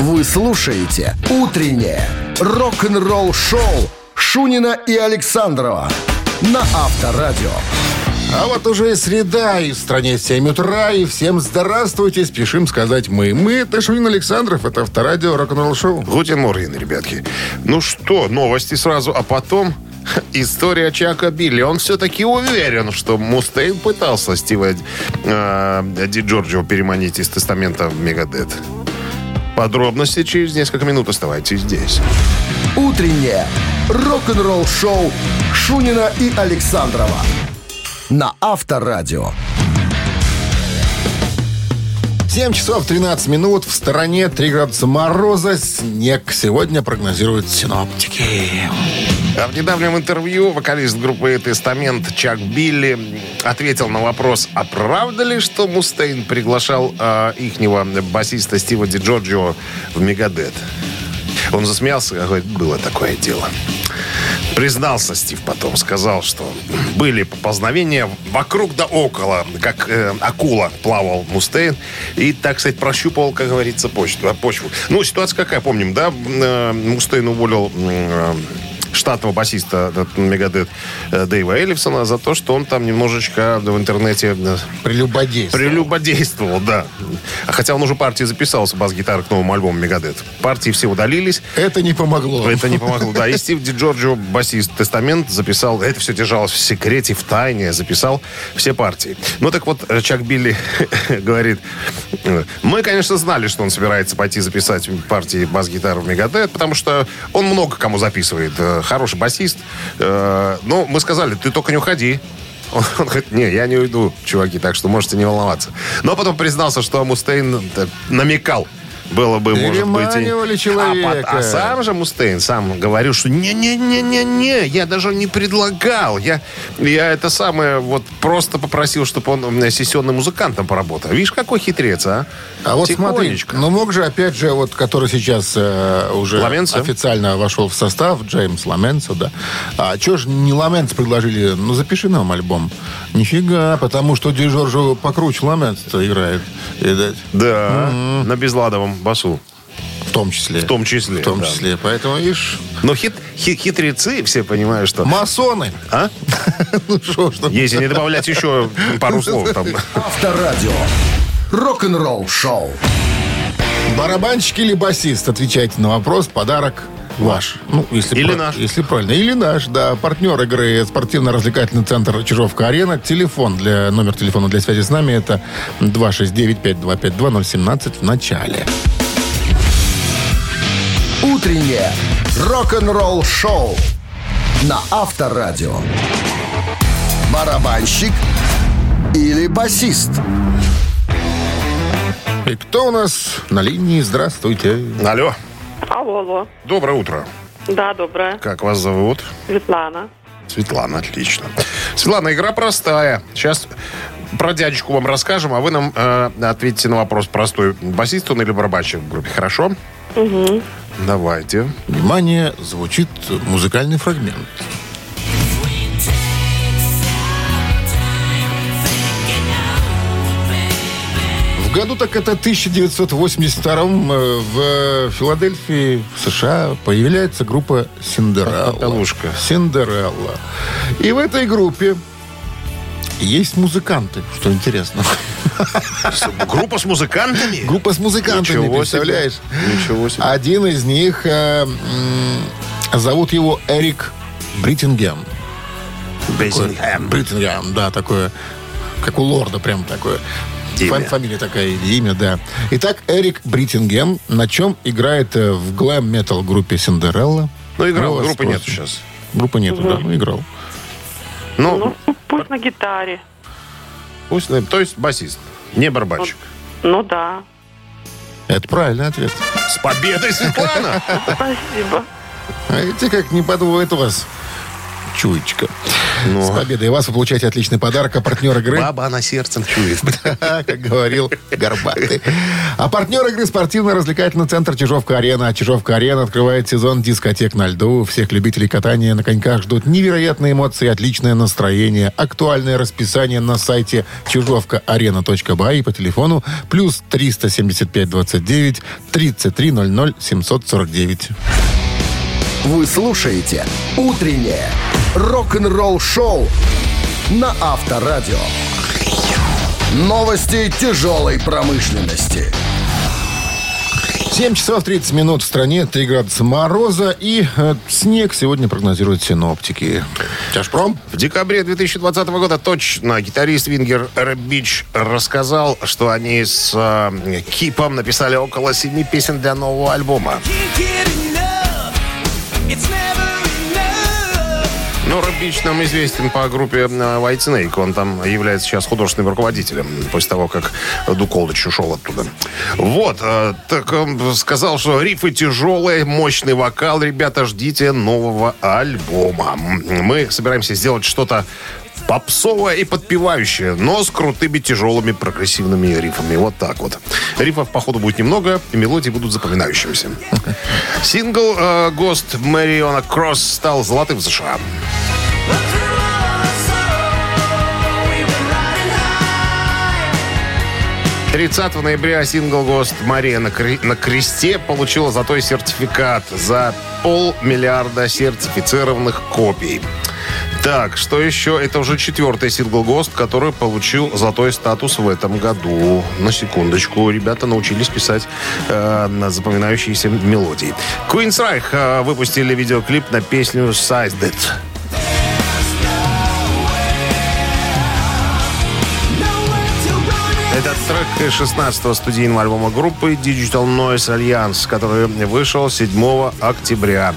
Вы слушаете «Утреннее рок-н-ролл-шоу» Шунина и Александрова на Авторадио. А вот уже и среда, и в стране 7 утра, и всем здравствуйте, спешим сказать мы. Мы, это Шунин Александров, это авторадио рок-н-ролл шоу. Guten Morgen, ребятки. Ну что, новости сразу, а потом история Чака Билли. Он все-таки уверен, что Мустейн пытался Стива э, Ди Джорджио переманить из тестамента в Мегадет. Подробности через несколько минут. Оставайтесь здесь. Утреннее рок-н-ролл-шоу Шунина и Александрова на Авторадио. 7 часов 13 минут, в стороне 3 градуса мороза, снег сегодня прогнозируют синоптики. А в недавнем интервью вокалист группы «Тестамент» Чак Билли ответил на вопрос, а правда ли, что Мустейн приглашал э, ихнего басиста Стива Ди Джорджио в Мегадет? Он засмеялся и говорит, было такое дело. Признался Стив потом, сказал, что были познавения вокруг да около, как э, акула плавал Мустейн и, так сказать, прощупал, как говорится, почту, почву. Ну, ситуация какая, помним, да? Э, Мустейн уволил э, штатного басиста Мегадет э, Дэйва Эллифсона за то, что он там немножечко в интернете э, Прелюбодействовал. прелюбодействовал, да. Хотя он уже партии записался, бас-гитары к новому альбому Мегадет. Партии все удалились. Это не помогло. Это не помогло, да. И Стив Ди Джорджио, басист Тестамент, записал, это все держалось в секрете, в тайне, записал все партии. Ну так вот, Чак Билли говорит, мы, конечно, знали, что он собирается пойти записать партии бас-гитары в Мегадет, потому что он много кому записывает. Хороший басист. Э, Но мы сказали, ты только не уходи. Он, он говорит, не, я не уйду, чуваки, так что можете не волноваться. Но потом признался, что Мустейн э, намекал. Было бы, может быть... и- А, человека. пот- а сам же Мустейн сам говорил, что не-не-не-не-не, я даже не предлагал. Я, я это самое вот просто попросил, чтобы он м, сессионным музыкантом поработал. Видишь, какой хитрец, а? А вот смотри, ну мог же, опять же, вот, который сейчас э, уже Ламенцо? официально вошел в состав, Джеймс Ламенцо, да. А что ж не Ламенцо предложили? Ну, запиши нам альбом. Нифига, потому что Ди Джорджо покруче Ламенцо играет, видать. Да, на безладовом басу. В том числе. В том числе, В том да. числе. Поэтому, видишь, Но хит, хи- хитрецы все понимают, что... масоны. А? Ну что, что? Если не добавлять еще пару слов там. Авторадио. Рок-н-ролл-шоу. Барабанщик или басист? Отвечайте на вопрос. Подарок ваш. Ну, если Или про- наш. Если правильно. Или наш, да. Партнер игры спортивно-развлекательный центр Чижовка-Арена. Телефон для, номер телефона для связи с нами это 269-5252-017 в начале. Утреннее рок-н-ролл-шоу на Авторадио. Барабанщик или басист? И кто у нас на линии? Здравствуйте. Алло, Алло, алло. доброе утро. Да, доброе. Как вас зовут? Светлана. Светлана, отлично. Светлана, игра простая. Сейчас про дядечку вам расскажем, а вы нам э, ответите на вопрос простой. Басист он или барабанщик в группе, хорошо? Угу. Давайте. Внимание, звучит музыкальный фрагмент. В году так это 1982 э, в Филадельфии, в США, появляется группа Синдерелла. Попелушка. Синдерелла. И в этой группе есть музыканты, что интересно. Группа с музыкантами? Группа с музыкантами, Ничего себе. представляешь? Ничего себе. Один из них, э, зовут его Эрик Бриттингем. Бриттингем. Бриттингем, да, такое, как у лорда, прям такое. Имя. Фам- Фамилия такая, имя, да. Итак, Эрик Бриттингем на чем играет э, в глэм-метал группе Синдерелла? Ну, играл, вас группы нет спросим. сейчас. Группы нету, да, ну, играл. Ну, Ну, пусть на гитаре. пусть, то есть басист, не барабанщик. Ну да. Это правильный ответ. С победой, Светлана! Спасибо. А Видите, как не подводит вас чуечка. С победой вас вы получаете отличный подарок, а партнер игры... Баба она сердцем чует. как говорил Горбатый. А партнер игры спортивно-развлекательный центр Чижовка-Арена. Чижовка-Арена открывает сезон дискотек на льду. Всех любителей катания на коньках ждут невероятные эмоции, отличное настроение. Актуальное расписание на сайте чижовка-арена.бай и по телефону плюс 375 29 33 00 749. Вы слушаете «Утреннее рок-н-ролл-шоу» на Авторадио. Новости тяжелой промышленности. 7 часов 30 минут в стране, 3 градуса мороза и э, снег сегодня прогнозируют синоптики. Тяжпром? В декабре 2020 года точно гитарист Вингер Рэббич рассказал, что они с э, Кипом написали около семи песен для нового альбома. Ну, Рэббич нам известен по группе э, White Snake. Он там является сейчас художественным руководителем после того, как Ду Колдыч ушел оттуда. Вот. э, Так он сказал, что рифы тяжелые, мощный вокал. Ребята, ждите нового альбома. Мы собираемся сделать что-то попсовое и подпевающее, но с крутыми тяжелыми прогрессивными рифами. Вот так вот. Рифов, походу, будет немного, и мелодии будут запоминающимися. Сингл э, «Ghost Mariona Кросс» стал золотым в США. 30 ноября сингл «Гост Мария на, кре- на кресте» получила золотой сертификат за полмиллиарда сертифицированных копий. Так, что еще? Это уже четвертый сингл «Гост», который получил золотой статус в этом году. На секундочку. Ребята научились писать э, на запоминающиеся мелодии. Queen's Reich э, выпустили видеоклип на песню «Sized It». Этот трек из 16-го студийного альбома группы Digital Noise Alliance, который вышел 7 октября.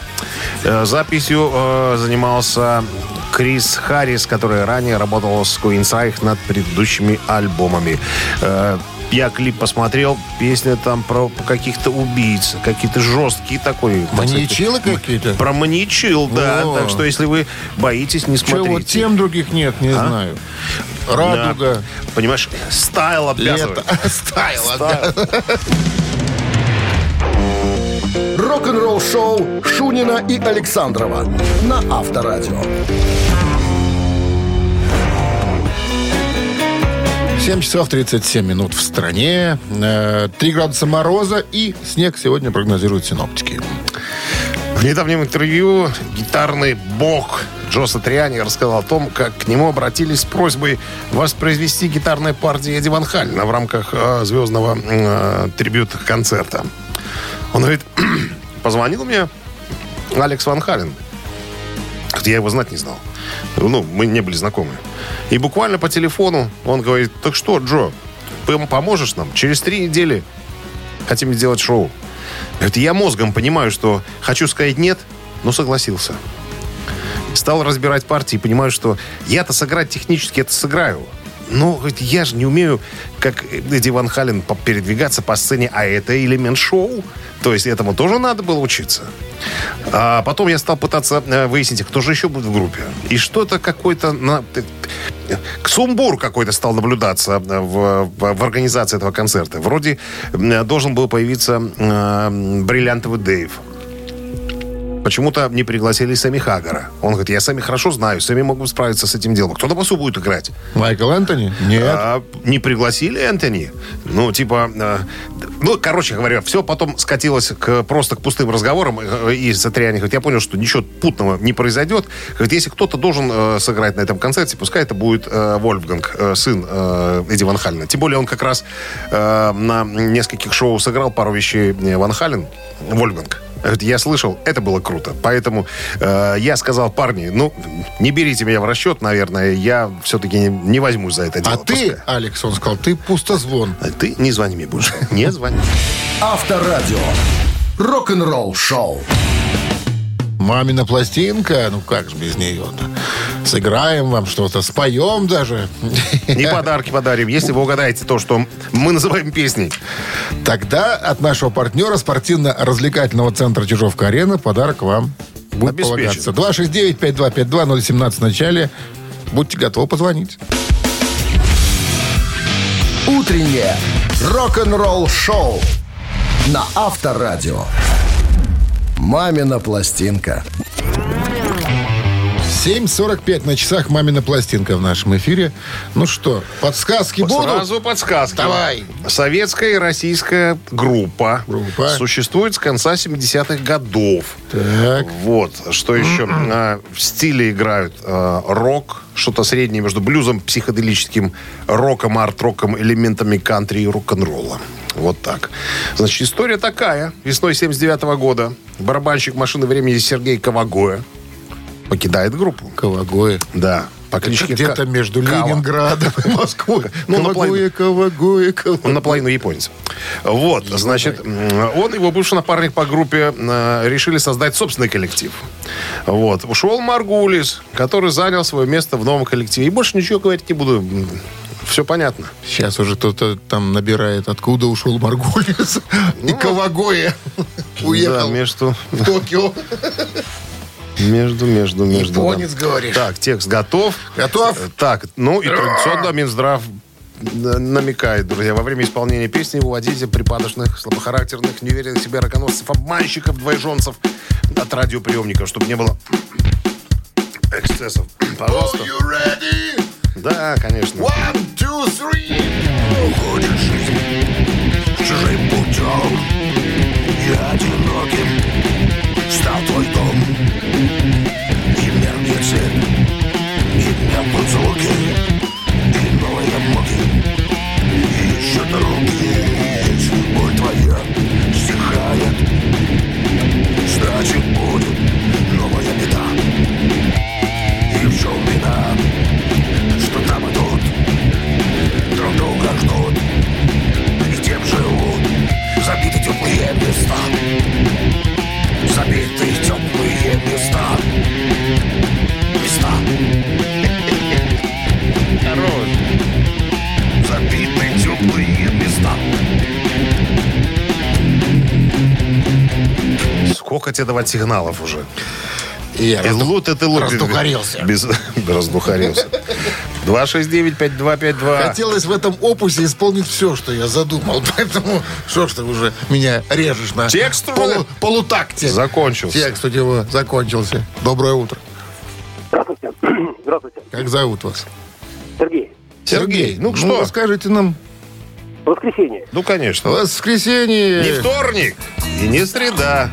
Э, Записью э, занимался Крис Харрис, который ранее работал с Queen's над предыдущими альбомами. Э, Я клип посмотрел, песня там про каких-то убийц, какие-то жесткие такой. Маньячилы какие-то? Про маньячил, да. О. Так что если вы боитесь, не смотрите. вот тем других нет, не А? знаю. Да. Радуга, Понимаешь, стайл обязывает. лето, стайл. Стайл. Рок-н-ролл-шоу Шунина и Александрова на Авторадио. 7 часов 37 минут в стране. Э, 3 градуса мороза и снег сегодня прогнозируют синоптики. В недавнем интервью гитарный бог Джо Сатриани рассказал о том, как к нему обратились с просьбой воспроизвести гитарные партии Эдди Ван Халлена в рамках э, звездного э, трибют-концерта. Он говорит, позвонил мне Алекс Ван Халлен. Хотя Я его знать не знал. Ну, мы не были знакомы. И буквально по телефону он говорит, так что, Джо, пом- поможешь нам? Через три недели хотим сделать шоу. Говорит, я мозгом понимаю, что хочу сказать нет, но согласился. Стал разбирать партии понимаю, что я-то сыграть технически это сыграю. Но говорит, я же не умею, как Эдди Ван Хален, передвигаться по сцене, а это элемент шоу. То есть этому тоже надо было учиться. А потом я стал пытаться э, выяснить, кто же еще будет в группе. И что-то какой-то... на- э, Сумбур какой-то стал наблюдаться э, в, в- организации этого концерта. Вроде должен был появиться э, бриллиантовый Дэйв. Почему-то не пригласили Сами Хагара. Он говорит, я Сами хорошо знаю, Сами могу справиться с этим делом. Кто на басу будет играть? Майкл Энтони? Нет. А, не пригласили Энтони. Ну, типа, э, ну, короче говоря, все потом скатилось к, просто к пустым разговорам. э, И Сатриани говорит, я понял, что ничего путного не произойдет. Говорит, если кто-то должен э, сыграть на этом концерте, пускай это будет э, Вольфганг, э, сын э, Эдди Ван Халлена. Тем более он как раз э, на нескольких шоу сыграл пару вещей Ван Халлен, Вольфганг. Я слышал, это было круто. Поэтому э, я сказал, парни, ну, не берите меня в расчет, наверное, я все-таки не, не возьмусь за это дело. А ты, Пускай. Алекс, он сказал, ты пустозвон. А Ты не звони мне больше. Не звони. Авторадио. Рок-н-ролл-шоу. Мамина пластинка, ну как же без нее-то? Сыграем вам что-то, споем даже. Не подарки подарим, если вы угадаете то, что мы называем песней. Тогда от нашего партнера спортивно-развлекательного центра Чижовка-Арена подарок вам будет полагаться. 269-5252-017 в начале. Будьте готовы позвонить. Утреннее рок-н-ролл-шоу на Авторадио. «Мамина пластинка». 7.45 на часах «Мамина пластинка» в нашем эфире. Ну что, подсказки будут? Сразу подсказки. Давай. Советская и российская группа, Группа. существует с конца 70-х годов. Так. Вот, что еще? А, В стиле играют а, рок, что-то среднее между блюзом, психоделическим роком, арт-роком, элементами кантри и рок-н-ролла. Вот так. Значит, история такая. Весной 79 года барабанщик машины времени Сергей Ковагоя покидает группу. Ковагоя. Да. По кличке Где-то между Кава. Ленинградом и Москвой. Ну, Ковагоя, Ковагоя, Он Ковагоя. наполовину японец. Вот, значит, он и его бывший напарник по группе э, решили создать собственный коллектив. Вот. Ушел Маргулис, который занял свое место в новом коллективе. И больше ничего говорить не буду. Все понятно. Сейчас уже кто-то там набирает, откуда ушел Маргулис. И Ковагоя уехал Да, между, в Токио. между, между, между. Японец, да. говоришь. Так, текст готов. Готов? Э, Так, ну и традиционно Минздрав н- намекает, друзья, во время исполнения песни уводите припадочных, слабохарактерных, неуверенных в себе раконосцев, обманщиков, двоеженцев от радиоприемников, чтобы не было эксцессов. Пожалуйста. You ready? Да, конечно. One, two, three. Уходит жизнь чужим путем Я одиноким стал твой дом И меркнет свет, и мелкут звуки И тебе давать сигналов уже? И я И лут это лут. раздухарился. Без... Раздухарился. 269-5252. Хотелось в этом опусе исполнить все, что я задумал. Поэтому что ж ты уже меня режешь на Текст уже полу- полутакте. Закончился. Текст у него закончился. Доброе утро. Здравствуйте. Здравствуйте. Как зовут вас? Сергей. Сергей, ну что? расскажите нам. Воскресенье. Ну, конечно. Воскресенье. Не вторник и не среда.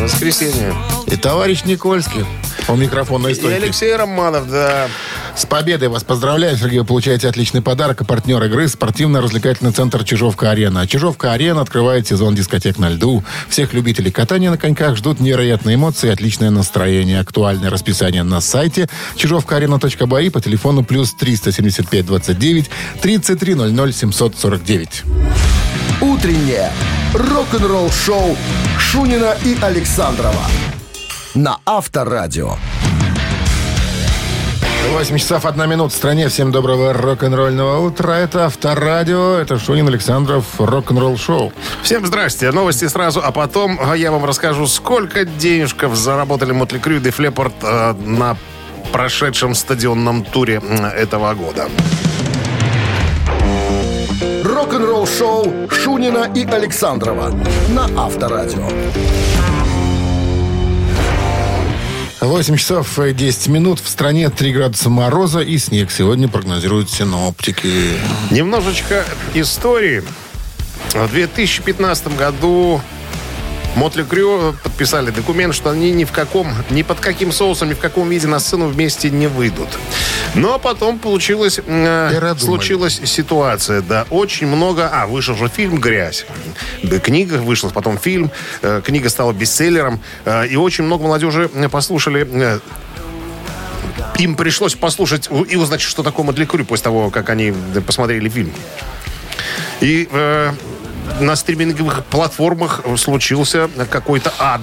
Воскресенье. И товарищ Никольский. У микрофона И стойки. Алексей Романов, да. С победой вас поздравляю, Сергей. Вы получаете отличный подарок. А партнер игры – спортивно-развлекательный центр «Чижовка-арена». «Чижовка-арена» открывает сезон дискотек на льду. Всех любителей катания на коньках ждут невероятные эмоции и отличное настроение. Актуальное расписание на сайте чижовкаарена.бай по телефону плюс 375 29 33 00 749. Утреннее рок-н-ролл-шоу Шунина и Александрова на Авторадио. 8 часов 1 минут в стране. Всем доброго рок-н-ролльного утра. Это Авторадио. Это Шунин Александров. Рок-н-ролл шоу. Всем здрасте. Новости сразу, а потом я вам расскажу, сколько денежков заработали Мотли Крю и Деф Леппорт, э, на прошедшем стадионном туре этого года. Рок-н-ролл-шоу Шунина и Александрова на Авторадио. 8 часов и 10 минут. В стране 3 градуса мороза и снег. Сегодня прогнозируют синоптики. Немножечко истории. В 2015 году Мотли Крю подписали документ, что они ни в каком, ни под каким соусом, ни в каком виде на сцену вместе не выйдут. Но потом получилось, э, случилась ситуация, да, очень много... А, вышел же фильм «Грязь». Да, книга вышла, потом фильм. э, книга стала бестселлером. э, и очень много молодежи э, послушали э, им пришлось послушать и узнать, что такое Мотли Крю после того, как они посмотрели фильм. И э, на стриминговых платформах случился какой-то ад.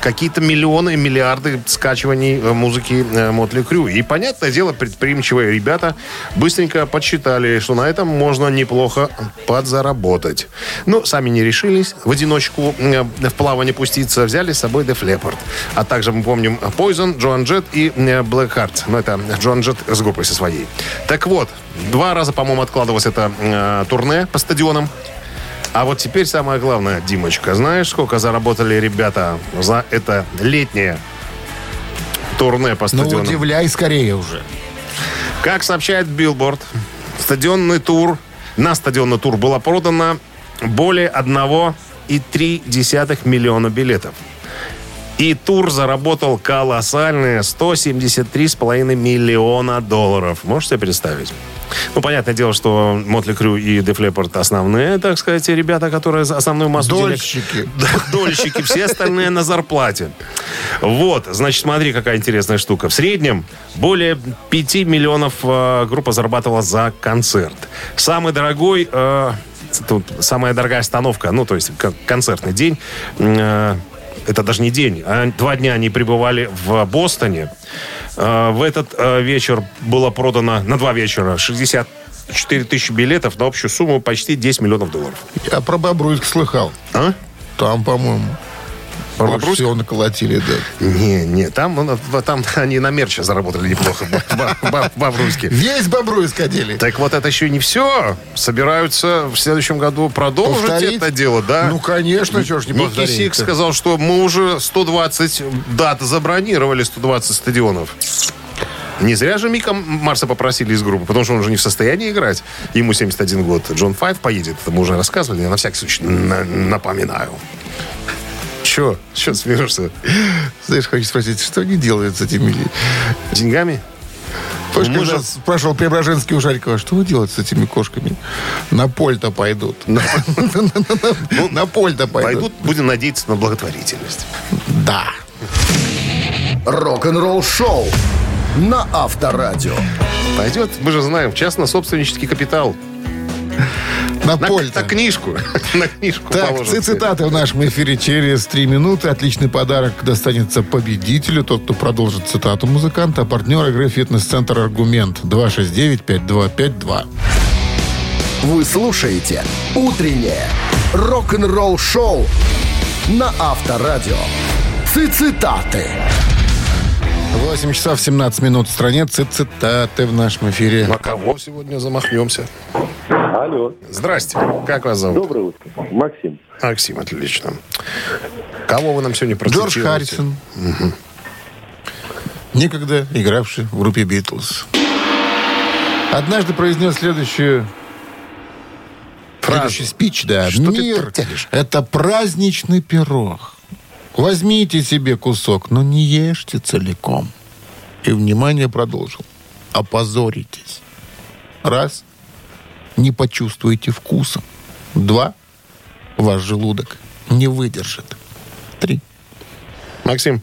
Какие-то миллионы, миллиарды скачиваний э, музыки Мотли Крю. И, понятное дело, предприимчивые ребята быстренько подсчитали, что на этом можно неплохо подзаработать. Ну, сами не решились в одиночку э, в плавание пуститься. Взяли с собой Def Leppard. А также мы помним Poison, Джоан Джет и э, Blackheart. Ну, это Джоан Джет с группой со своей. Так вот, два раза, по-моему, откладывалось это э, турне по стадионам. А вот теперь самое главное, Димочка. Знаешь, сколько заработали ребята за это летнее турне по Ну, стадионам? удивляй скорее уже. Как сообщает Билборд, стадионный тур, на стадионный тур было продано более 1,3 миллиона билетов. И тур заработал колоссальные 173,5 миллиона долларов. Можете себе представить? Ну, понятное дело, что Mötley Crüe и Def Leppard основные, так сказать, ребята, которые основную массу денег- Дольщики. да, дольщики, все остальные на зарплате. Вот, значит, смотри, какая интересная штука. В среднем более 5 миллионов э, группа зарабатывала за концерт. Самый дорогой, э, тут самая дорогая остановка, ну, то есть концертный день, э, это даже не день, а два дня они пребывали в Бостоне. Э, в этот э, вечер было продано, на два вечера, 64 тысячи билетов на общую сумму почти 10 миллионов долларов. Я про Бобруйск слыхал. А? Там, по-моему, Бобруйск? всего наколотили, да. Не, не, там, ну, там они на мерче заработали неплохо Бобруйске. Весь Бобруйск одели. Так вот, это еще не все. Собираются в следующем году продолжить Повторить? это дело, да? Ну, конечно, чего ж не Ники повторить-то. Сик сказал, что мы уже 120 дат забронировали, 120 стадионов. Не зря же Мика Марса попросили из группы, потому что он уже не в состоянии играть. Ему 71 год. Джон Файв поедет, это мы уже рассказывали. Я на всякий случай на- напоминаю. Че? Че смеешься? Знаешь, хочу спросить, что они делают с этими... Деньгами? Помнишь, Мы когда спрашивал Преображенский у Жарикова, что вы делаете с этими кошками? На поль-то пойдут. На поль-то пойдут. Пойдут, будем надеяться на благотворительность. Да. Рок-н-ролл шоу на Авторадио. Пойдет, мы же знаем, частно-собственнический капитал. На На, поль-то. на книжку. на книжку Так, цитаты в нашем эфире через три минуты. Отличный подарок достанется победителю, тот, кто продолжит цитату музыканта. А партнер игры «Фитнес-центр Аргумент» 269-5252. Вы слушаете «Утреннее рок-н-ролл-шоу» на Авторадио. Цитаты. 8 часов 17 минут в стране. Цит- Цитаты в нашем эфире. На кого сегодня замахнемся? Алло. Здрасте. Как вас зовут? Доброе утро. Максим. Максим, отлично. Кого вы нам сегодня Джордж процитируете? Харрисон. Некогда игравший в группе «Битлз». Однажды произнес следующую... Фразу. Следующий спич, да. Что ты Мир это праздничный пирог. Возьмите себе кусок, но не ешьте целиком. И, внимание, продолжил. Опозоритесь. Раз. Не почувствуете вкуса. Два. Ваш желудок не выдержит. Три. Максим,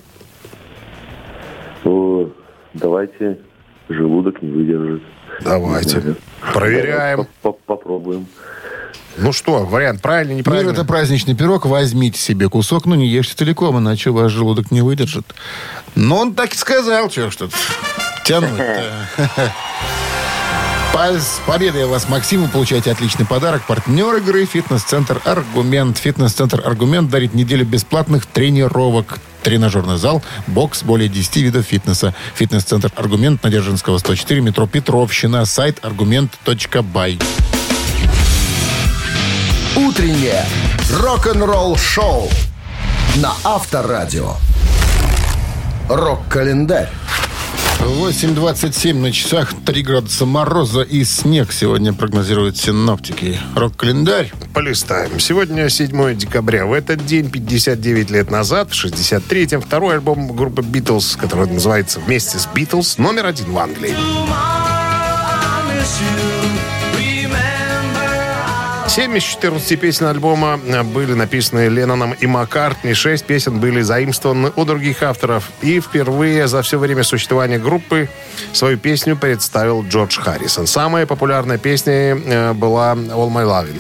давайте желудок не выдержит. давайте. Проверяем. По- по- Попробуем. Ну что, вариант правильный, Мир неправильный? это праздничный пирог. Возьмите себе кусок, но не ешьте целиком, иначе ваш желудок не выдержит. Но он так и сказал, что тут тянуть С победой вас, Максим, вы получаете отличный подарок. Партнер игры «Фитнес-центр Аргумент». «Фитнес-центр Аргумент» дарит неделю бесплатных тренировок. Тренажерный зал, бокс, более 10 видов фитнеса. «Фитнес-центр Аргумент» на Дзержинского, 104, метро Петровщина. Сайт аргумент.бай. Утреннее рок-н-ролл-шоу на Авторадио. Рок-календарь. 8.27 на часах, 3 градуса мороза и снег сегодня прогнозируют синоптики. Рок-календарь. Полистаем. Сегодня 7 декабря. В этот день, 59 лет назад, в 63-м, второй альбом группы Битлз, который называется «Вместе с Битлз», номер один в Англии. Семь из 14 песен альбома э, были написаны Ленноном и Маккартни. Шесть песен были заимствованы у других авторов. И впервые за все время существования группы свою песню представил Джордж Харрисон. Самая популярная песня э, была All My Lovin'.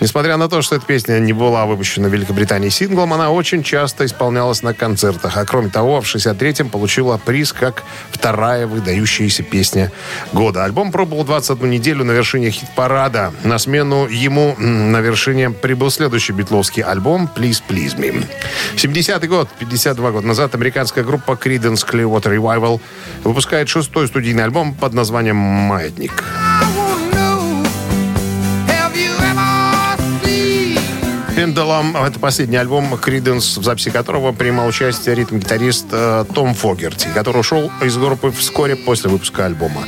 Несмотря на то, что эта песня не была выпущена в Великобритании синглом, она очень часто исполнялась на концертах. А кроме того, в 63-м получила приз как вторая выдающаяся песня года. Альбом пробовал 21 неделю на вершине хит-парада. На смену ему на вершине прибыл следующий битловский альбом «Please Please Me». 70-й год, 52 года назад, американская группа Creedence Clearwater Revival выпускает шестой студийный альбом под названием «Маятник». Pendulum — это последний альбом Криденс, в записи которого принимал участие ритм-гитарист э, Том Фогерти, который ушел из группы вскоре после выпуска альбома.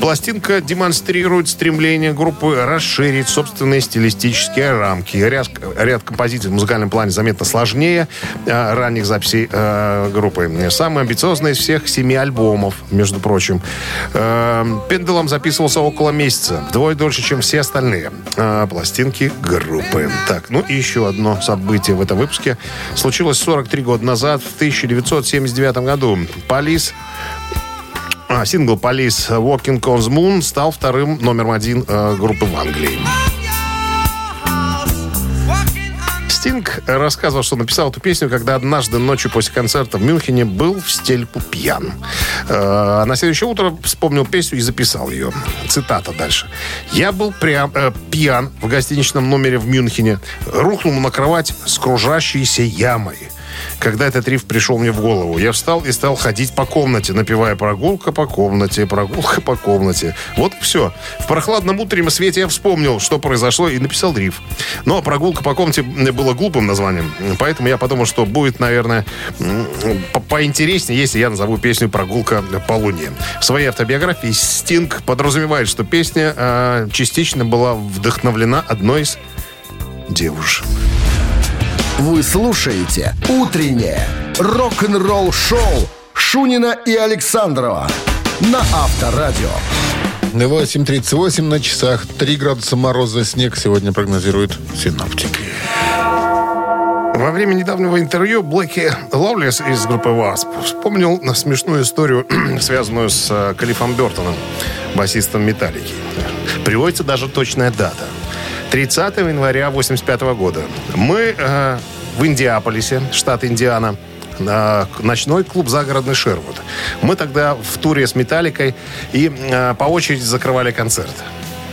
Пластинка демонстрирует стремление группы расширить собственные стилистические рамки. Ряд, ряд композиций в музыкальном плане заметно сложнее э, ранних записей э, группы. Самый амбициозный из всех семи альбомов, между прочим. Э, записывался около месяца, вдвое дольше, чем все остальные э, пластинки группы. Так, ну и еще одно событие в этом выпуске случилось 43 года назад, в 1979 году. Полис а, сингл «Полис Walking on the Moon» стал вторым номером один э, группы в Англии. Стинг рассказывал, что написал эту песню, когда однажды ночью после концерта в Мюнхене был в стельку пьян. Э, А на следующее утро вспомнил песню и записал ее. Цитата дальше. «Я был прям э, пьян в гостиничном номере в Мюнхене. Рухнул на кровать с кружащейся ямой. Когда этот риф пришел мне в голову, я встал и стал ходить по комнате, напевая «прогулка по комнате, прогулка по комнате». Вот все. В прохладном утреннем свете я вспомнил, что произошло, и написал риф. Но «прогулка по комнате» было глупым названием, поэтому я подумал, что будет, наверное, поинтереснее, если я назову песню «Прогулка по луне». В своей автобиографии Стинг подразумевает, что песня э, частично была вдохновлена одной из девушек. Вы слушаете «Утреннее рок-н-ролл-шоу» Шунина и Александрова на Авторадио. 8.38 на часах. 3 градуса мороза, снег сегодня прогнозируют синоптики. Во время недавнего интервью Блэки Ловлес из группы Wasp вспомнил на смешную историю, связанную с э, Калифом Бертоном, басистом Металлики. Приводится даже точная дата. 30 января 85 года. Мы э, в Индиаполисе, штат Индиана, э, ночной клуб «Загородный Шервуд». Мы тогда в туре с Металликой и э, по очереди закрывали концерт.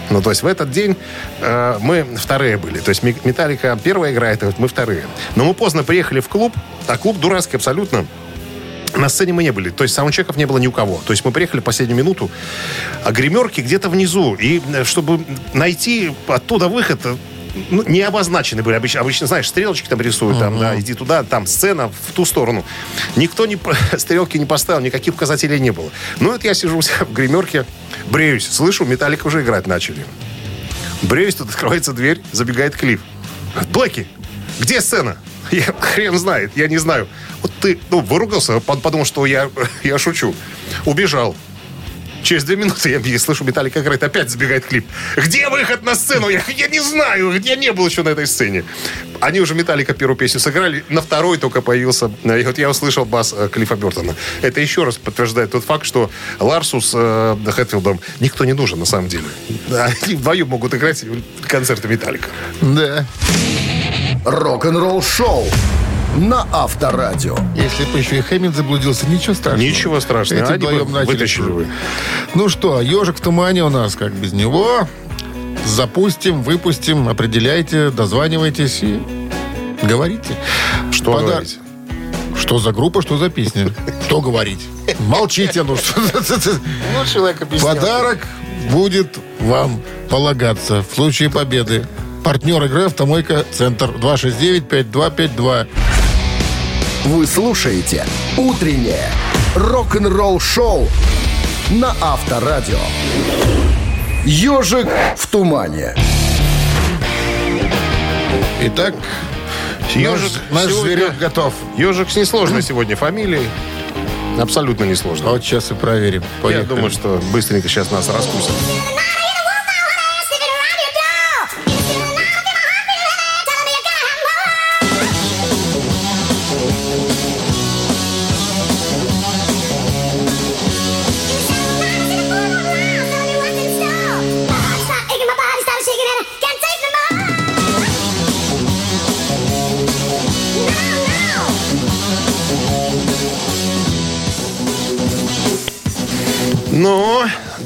Ну, то есть в этот день э, мы вторые были. То есть Металлика первая играет, а вот мы вторые. Но мы поздно приехали в клуб, а клуб дурацкий абсолютно. На сцене мы не были, то есть саундчеков не было ни у кого. То есть мы приехали в последнюю минуту, а гримерки где-то внизу. И э, чтобы найти оттуда выход, э, ну, не обозначены были. Обычно, обычно, знаешь, стрелочки там рисуют, там, да, иди туда, там сцена в ту сторону. Никто не, стрелки не поставил, никаких указателей не было. Ну, вот я сижу у себя в гримерке, бреюсь, слышу, Металлика уже играть начали. Бреюсь, тут открывается дверь, забегает Клифф. Блэки, где сцена? Я хрен знает, я не знаю. Вот ты, ну, выругался, под- подумал, что я, я шучу. Убежал. Через две минуты я, слышу, Металлика играет, опять забегает клип. Где выход на сцену? Я, я не знаю, я не был еще на этой сцене. Они уже Металлика первую песню сыграли, на второй только появился, э, и вот я услышал бас э, Клиффа Бертона. Это еще раз подтверждает тот факт, что Ларсу с э, Хэтфилдом никто не нужен на самом деле. Они вдвоем могут играть концерты Металлика. Да. Рок-н-ролл-шоу на Авторадио. Если бы еще и Хэмминд заблудился, ничего страшного. Ничего страшного. Эти вдвоем начали. вытащили бы. Ну что, ежик в тумане у нас, как без него. Запустим, выпустим, определяйте, дозванивайтесь и говорите. Что Пода- говорить? Что за группа, что за песня? Что говорить? Молчите, ну что Ну, человек объяснял. Подарок будет вам полагаться в случае победы. Партнер игры «Автомойка Центр» 269-5252. Вы слушаете «Утреннее рок-н-ролл-шоу» на Авторадио. «Ежик в тумане». Итак, Ежик наш, наш сегодня- зверек готов. Ежик с несложной сегодня фамилией. Абсолютно несложно. Вот сейчас и проверим. Я Поехали. думаю, что быстренько сейчас нас раскусят.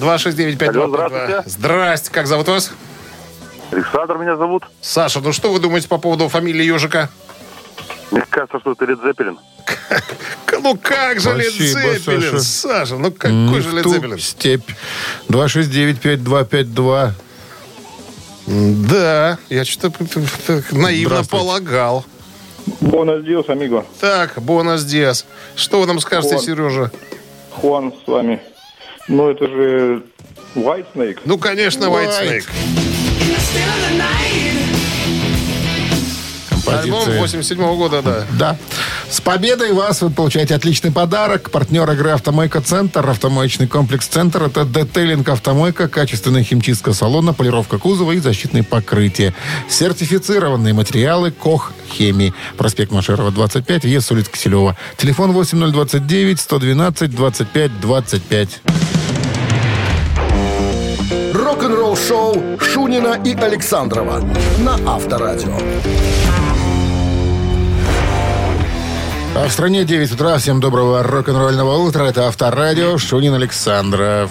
269-5252. Алло, здравствуйте. Здрасте, как зовут вас? Александр меня зовут. Саша, ну что вы думаете по поводу фамилии Ежика? Мне кажется, что это Лед Зеппелин. Ну как же Лед Зеппелин, Саша. Ну какой же Лед Зеппелин? степь. 269-5252. Да, я что-то наивно полагал. Buenos días, амиго. Так, Бонас Диас. Что вы нам скажете. Сережа? Хуан с вами. Ну, это же White Snake. Ну, конечно, White White. Snake. Альбом Композиция. 87 года, да. Да. С победой вас вы получаете отличный подарок. Партнер игры «Автомойка Центр». Автомоечный комплекс «Центр» — это детейлинг «Автомойка», качественная химчистка салона, полировка кузова и защитные покрытия. Сертифицированные материалы «Кох Хемии». Проспект Машерова, 25, въезд с улицы Киселева. Телефон 8029-112-25-25. Рок-н-ролл-шоу Шунина и Александрова на Авторадио. А в стране 9 утра. Всем доброго рок-н-ролльного утра. Это Авторадио. Шунин Александров.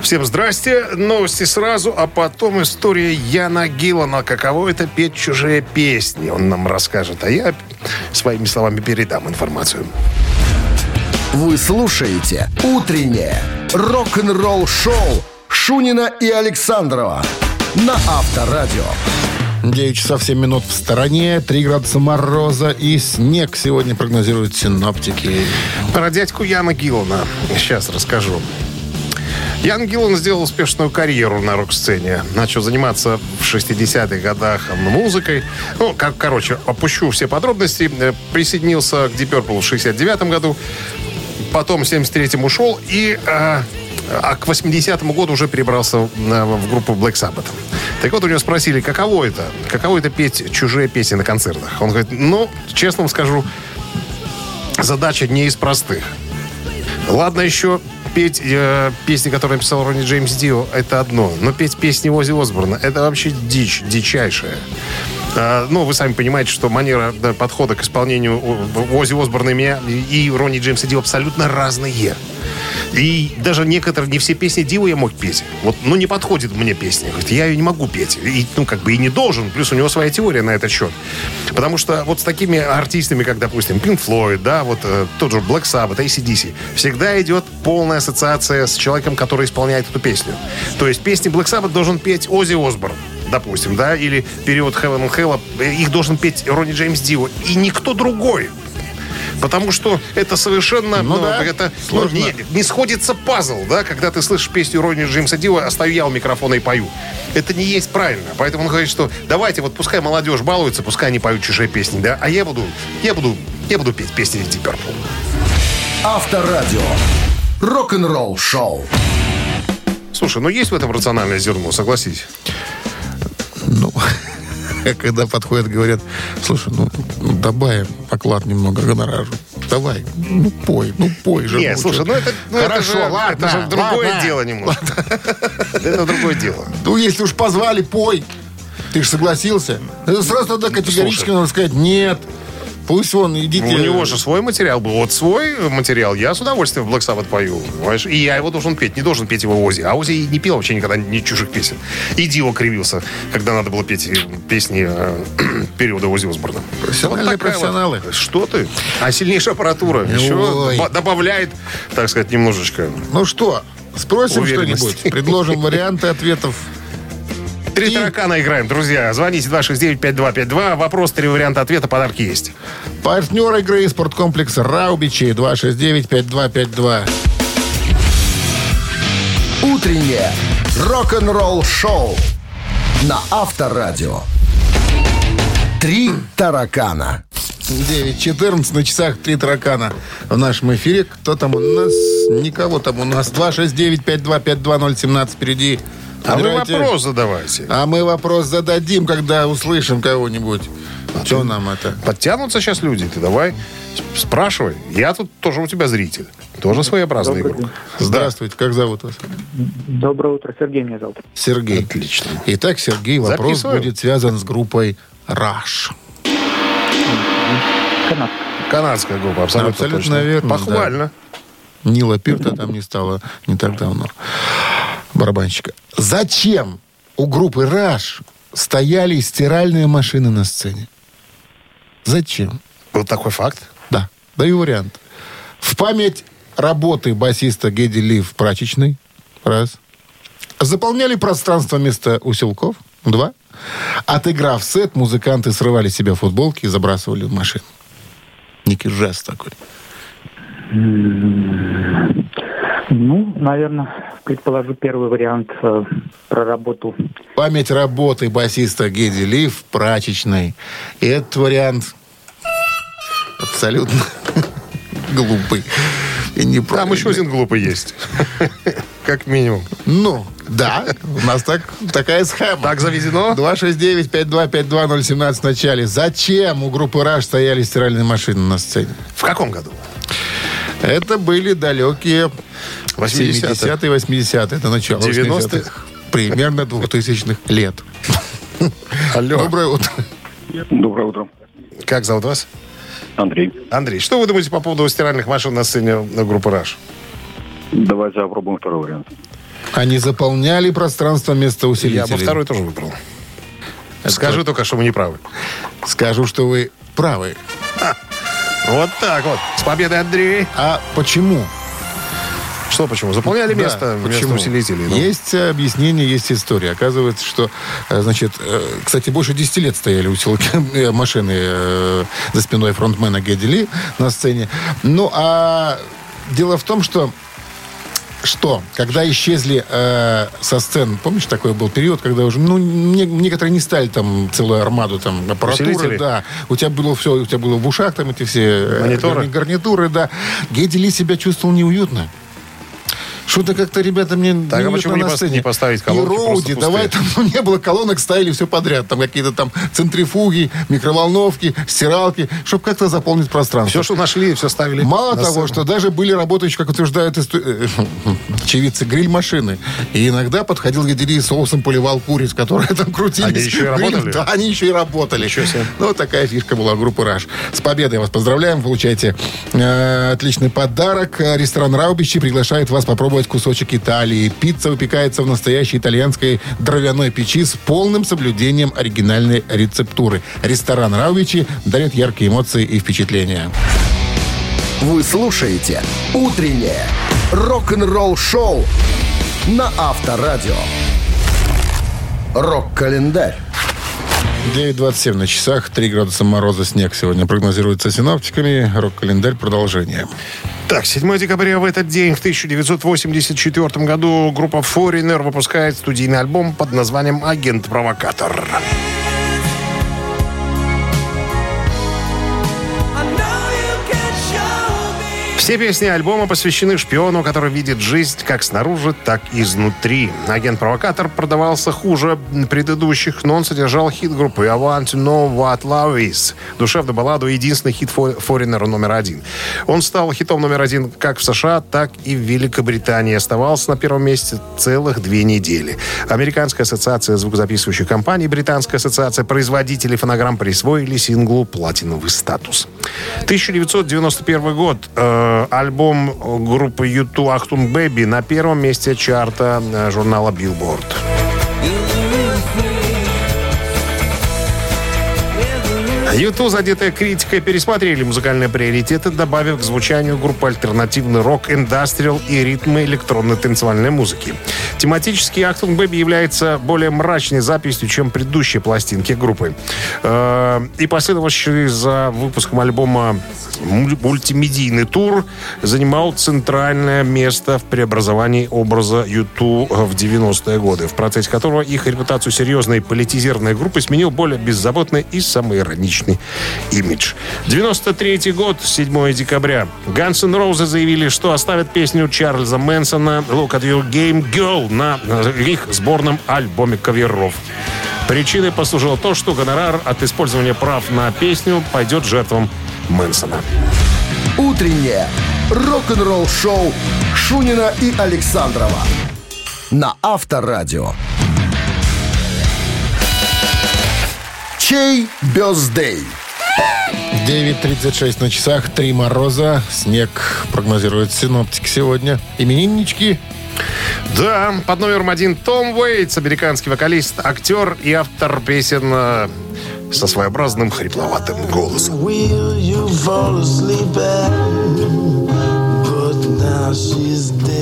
Всем здрасте. Новости сразу, а потом история Яна Гиллана. Каково это петь чужие песни, он нам расскажет. А я своими словами передам информацию. Вы слушаете «Утреннее рок-н-ролл-шоу» Шунина и Александрова на Авторадио. 9 часов 7 минут в стороне, 3 градуса мороза и снег сегодня прогнозируют синоптики. Про дядьку Яна Гиллана сейчас расскажу. Ян Гиллан сделал успешную карьеру на рок-сцене. Начал заниматься в 60-х годах музыкой. Ну, как, короче, опущу все подробности. Э, Присоединился к Deep Purple в 69 году. Потом в 73-м ушел. И э, а к 80-му году уже перебрался в, в группу Black Sabbath. Так вот, у него спросили, каково это? Каково это петь чужие песни на концертах? Он говорит, ну, честно вам скажу, задача не из простых. Ладно еще петь э, песни, которые написал Ронни Джеймс Дио, это одно. Но петь песни Ози Осборна, это вообще дичь, дичайшая. А, ну, вы сами понимаете, что манера да, подхода к исполнению О- Ози Осборна и меня и Ронни Джеймса Дио абсолютно разные. И даже некоторые, не все песни Дио я мог петь. Вот, ну, не подходит мне песня. Говорит, я ее не могу петь. И, ну, как бы и не должен. Плюс у него своя теория на этот счет. Потому что вот с такими артистами, как, допустим, Pink Floyd, да, вот э, тот же Black Sabbath, ACDC, всегда идет полная ассоциация с человеком, который исполняет эту песню. То есть песни Black Sabbath должен петь Оззи Осборн допустим, да, или период Heaven and Hell, их должен петь Ронни Джеймс Дио, и никто другой. Потому что это совершенно... Ну да, это ну, сложно. не, не сходится пазл, да, когда ты слышишь песню Ронни Джеймса Дио, а стою я у микрофона и пою. Это не есть правильно. Поэтому он говорит, что давайте, вот пускай молодежь балуется, пускай они поют чужие песни, да, а я буду, я буду, я буду петь песни Deep Purple. Авторадио. Рок-н-ролл-шоу. Слушай, ну есть в этом рациональное зерно, согласись. Ну, когда подходят, говорят, слушай, ну, ну, добавим оклад немного гонорару. Давай, ну пой, ну пой же. Нет, ну, слушай, ну это, ну, это Хорошо, же, ладно, это же другое ладно. дело немножко. Это другое дело. Ну, если уж позвали, пой. Ты же согласился. Это сразу тогда категорически Слушай. надо сказать, нет. Пусть он, идите. У него же свой материал был. Вот свой материал я с удовольствием в Black Sabbath пою. Понимаешь? И я его должен петь. Не должен петь его Ози. А Ози не пел вообще никогда ни чужих песен. И Дио кривился, когда надо было петь песни э, периода Ози Осборна. Профессиональные такая профессионалы. Что ты? А сильнейшая аппаратура еще Ой. доба- добавляет, так сказать, немножечко. Ну что, спросим что-нибудь? Предложим варианты ответов. Три таракана играем, друзья. Звоните 269-5252. Вопрос, три варианта ответа, подарки есть. Партнер игры спорткомплекс Раубичи 269-5252. Утреннее рок-н-ролл-шоу на Авторадио. Три таракана. 9.14 на часах три таракана в нашем эфире. Кто там у нас? Никого там у нас. 269-5252-017 впереди. А вы Набирайте. вопрос задавайте. А мы вопрос зададим, когда услышим кого-нибудь. Что нам это? Подтянутся сейчас люди, ты давай спрашивай. Я тут тоже у тебя зритель. Тоже своеобразный игрок. Здравствуйте, как зовут вас? Доброе утро, Сергей меня зовут. Сергей. Отлично. Итак, Сергей, вопрос Записываем. будет связан с группой Rush. Канадская группа, абсолютно, Абсолютно точно. верно, Похвально. Нила Пирта там не стало не так давно. Барабанщика. Зачем у группы Раш стояли стиральные машины на сцене? Зачем? Вот такой факт. Да, даю вариант. В память работы басиста Геди Ли в прачечной. Раз. Заполняли пространство вместо усилков. Два. Отыграв сет, музыканты срывали с себя футболки и забрасывали в машину. Некий жест такой. Ну, наверное, предположу первый вариант э, про работу. Память работы басиста Геди Ли в прачечной. И этот вариант абсолютно глупый. И Там неправильный. еще один глупый есть. Как минимум. Ну, да, у нас так, такая схема. Так заведено? 269-5252017 в начале. Зачем у группы «Раш» стояли стиральные машины на сцене? В каком году? Это были далекие 80-е. 70-е, 80-е. Это начало 90-х. 80-х. Примерно 2000-х лет. Алло. Доброе утро. Доброе утро. Как зовут вас? Андрей. Андрей, что вы думаете по поводу стиральных машин на сцене группы «Раш»? Давайте попробуем второй вариант. Они заполняли пространство вместо Я усилителей. бы второй тоже выбрал. Это Скажи только, что мы не правы. Скажу, что вы правы. Вот так вот. С победой, Андрей. А почему? Что почему? Заполняли Да, место почему? усилителей. ну. Есть э, объяснение, есть история. Оказывается, что, э, значит, э, кстати, больше 10 лет стояли усилки машины за спиной фронтмена Гедди Ли на сцене. Ну, а дело в том, что что, когда исчезли э, со сцен, помнишь, такой был период, когда уже, ну, не- некоторые не стали там целую армаду там аппаратуры, Усилители? да, у тебя было все, у тебя было в ушах там эти все э, Мониторы? гарни- гарнитуры, да. Гедди Ли себя чувствовал неуютно. Что-то как-то, ребята, мне Так, а неуютно почему не на сцене. не поставить И колонки роуди, просто давай там ну, не было колонок, ставили все подряд. Там какие-то там центрифуги, микроволновки, стиралки, чтобы как-то заполнить пространство. Все, что нашли, все ставили. Мало того, сцену. что даже были работающие, как утверждают э, очевидцы, гриль-машины. И иногда подходил Гедели и соусом поливал куриц, которые там крутились. Они еще и работали? Да, они еще и работали. Ничего себе. Ну, вот такая фишка была группы «Раш». С победой вас поздравляем. Получаете э, отличный подарок. Э, Ресторан «Раубичи» приглашает вас попробовать кусочек Италии. Пицца выпекается в настоящей итальянской дровяной печи с полным соблюдением оригинальной рецептуры. Ресторан «Раубичи» дарит яркие эмоции и впечатления. Вы слушаете «Утреннее рок-н-ролл-шоу» на Авторадио. Рок-календарь. 9.27 на часах, 3 градуса мороза, снег сегодня прогнозируется синоптиками. Рок-календарь продолжение. Так, 7 декабря в этот день, в 1984 году, группа Foreigner выпускает студийный альбом под названием «Агент-провокатор». Все песни альбома посвящены шпиону, который видит жизнь как снаружи, так и изнутри. Агент-провокатор продавался хуже предыдущих, но он содержал хит группы «I want to know what love is». Душевную балладу единственный хит Фо- Foreigner номер один. Он стал хитом номер один как в США, так и в Великобритании. Оставался на первом месте целых две недели. Американская ассоциация звукозаписывающих компаний, Британская ассоциация производителей фонограмм присвоили синглу платиновый статус. 1991 год. Э, альбом группы YouTube «Ахтун Бэби» на первом месте чарта э, журнала Billboard. Юту, задетая критикой, пересмотрели музыкальные приоритеты, добавив к звучанию группы альтернативный рок, индастриал и ритмы электронной танцевальной музыки. Тематический «Achtung Baby» является более мрачной записью, чем предыдущие пластинки группы. Э, И последовавший за выпуском альбома муль- мультимедийный тур занимал центральное место в преобразовании образа U2 в 90-е годы, в процессе которого их репутацию серьезной политизированной группы сменил более беззаботный и самоироничный имидж. 93 год, 7 декабря. Guns N' Roses заявили, что оставят песню Чарльза Мэнсона «Look at your game, girl» на их сборном альбоме каверов. Причиной послужило то, что гонорар от использования прав на песню пойдет жертвам Мэнсона. Утреннее рок-н-ролл-шоу Шунина и Александрова на Авторадио. Чей бездей? 9.36 на часах, 3 мороза, снег прогнозируют синоптики сегодня. Имениннички Да, под номером один Том Уэйтс, американский вокалист, актер и автор песен э, со своеобразным хрипловатым голосом.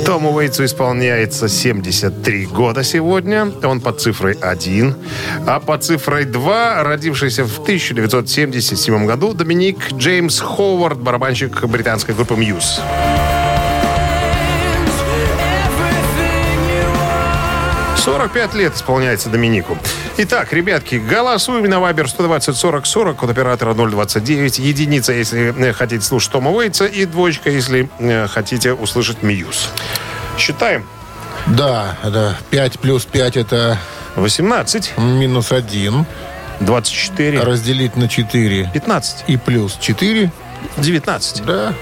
Тому Уэйтсу исполняется 73 года сегодня. Он под цифрой 1. А под цифрой 2, родившийся в 1977 году, Доминик Джеймс Ховард, барабанщик британской группы «Мьюз». 45 лет исполняется Доминику. Итак, ребятки, голосуем на Viber 120 40 40 от оператора 029. Единица, если э, хотите слушать Тома Уэйтса, и двоечка, если э, хотите услышать Мьюз. Считаем. Да, да. 5 плюс 5 это... 18. Минус 1. 24. Разделить на 4. 15. И плюс 4. 19. Да.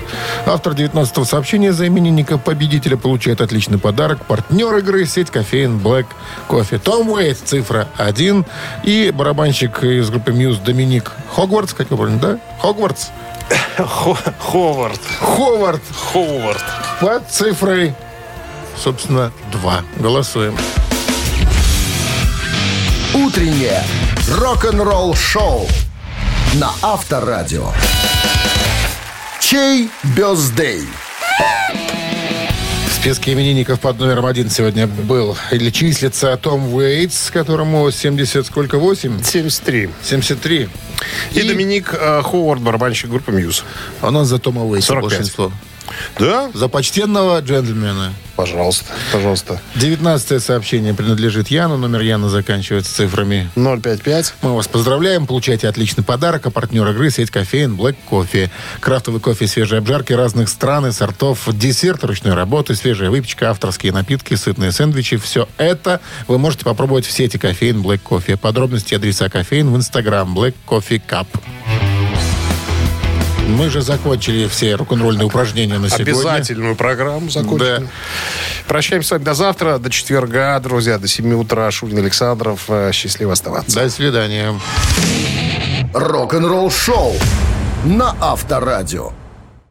Автор 19-го сообщения за именинника победителя получает отличный подарок. Партнер игры сеть кофеин Black Coffee. Том Уэйт, цифра 1. И барабанщик из группы Мьюз Доминик Хогвартс, как я правильно, да? Хогвартс? Хо- Ховард. Ховард Ховард. под цифрой, собственно, 2. Голосуем. Утреннее рок-н-ролл-шоу на Авторадио. Чей бездей? В списке именинников под номером один сегодня был или числится Том Уэйтс, которому 70, сколько, 8? 73. 73. И, Доминик э, Ховард, барабанщик группы Мьюз. У нас за Тома Уэйтса 45. большинство. Да? За почтенного джентльмена. Пожалуйста, пожалуйста. 19 сообщение принадлежит Яну. Номер Яна заканчивается цифрами 055. Мы вас поздравляем, получайте отличный подарок, а партнер игры сеть кофеин Black Coffee. Крафтовый кофе свежей обжарки разных стран и сортов, десерт ручной работы, свежая выпечка, авторские напитки, сытные сэндвичи. Все это вы можете попробовать в сети кофеин Black Coffee. Подробности адреса кофеин в инстаграм Black Coffee Cup. Мы же закончили все рок-н-ролльные упражнения на сегодня. Обязательную программу закончили. Да. Прощаемся с вами до завтра, до четверга, друзья, до 7 утра. Шунин Александров. Э, Счастливо оставаться. До свидания. Рок-н-ролл-шоу на Авторадио.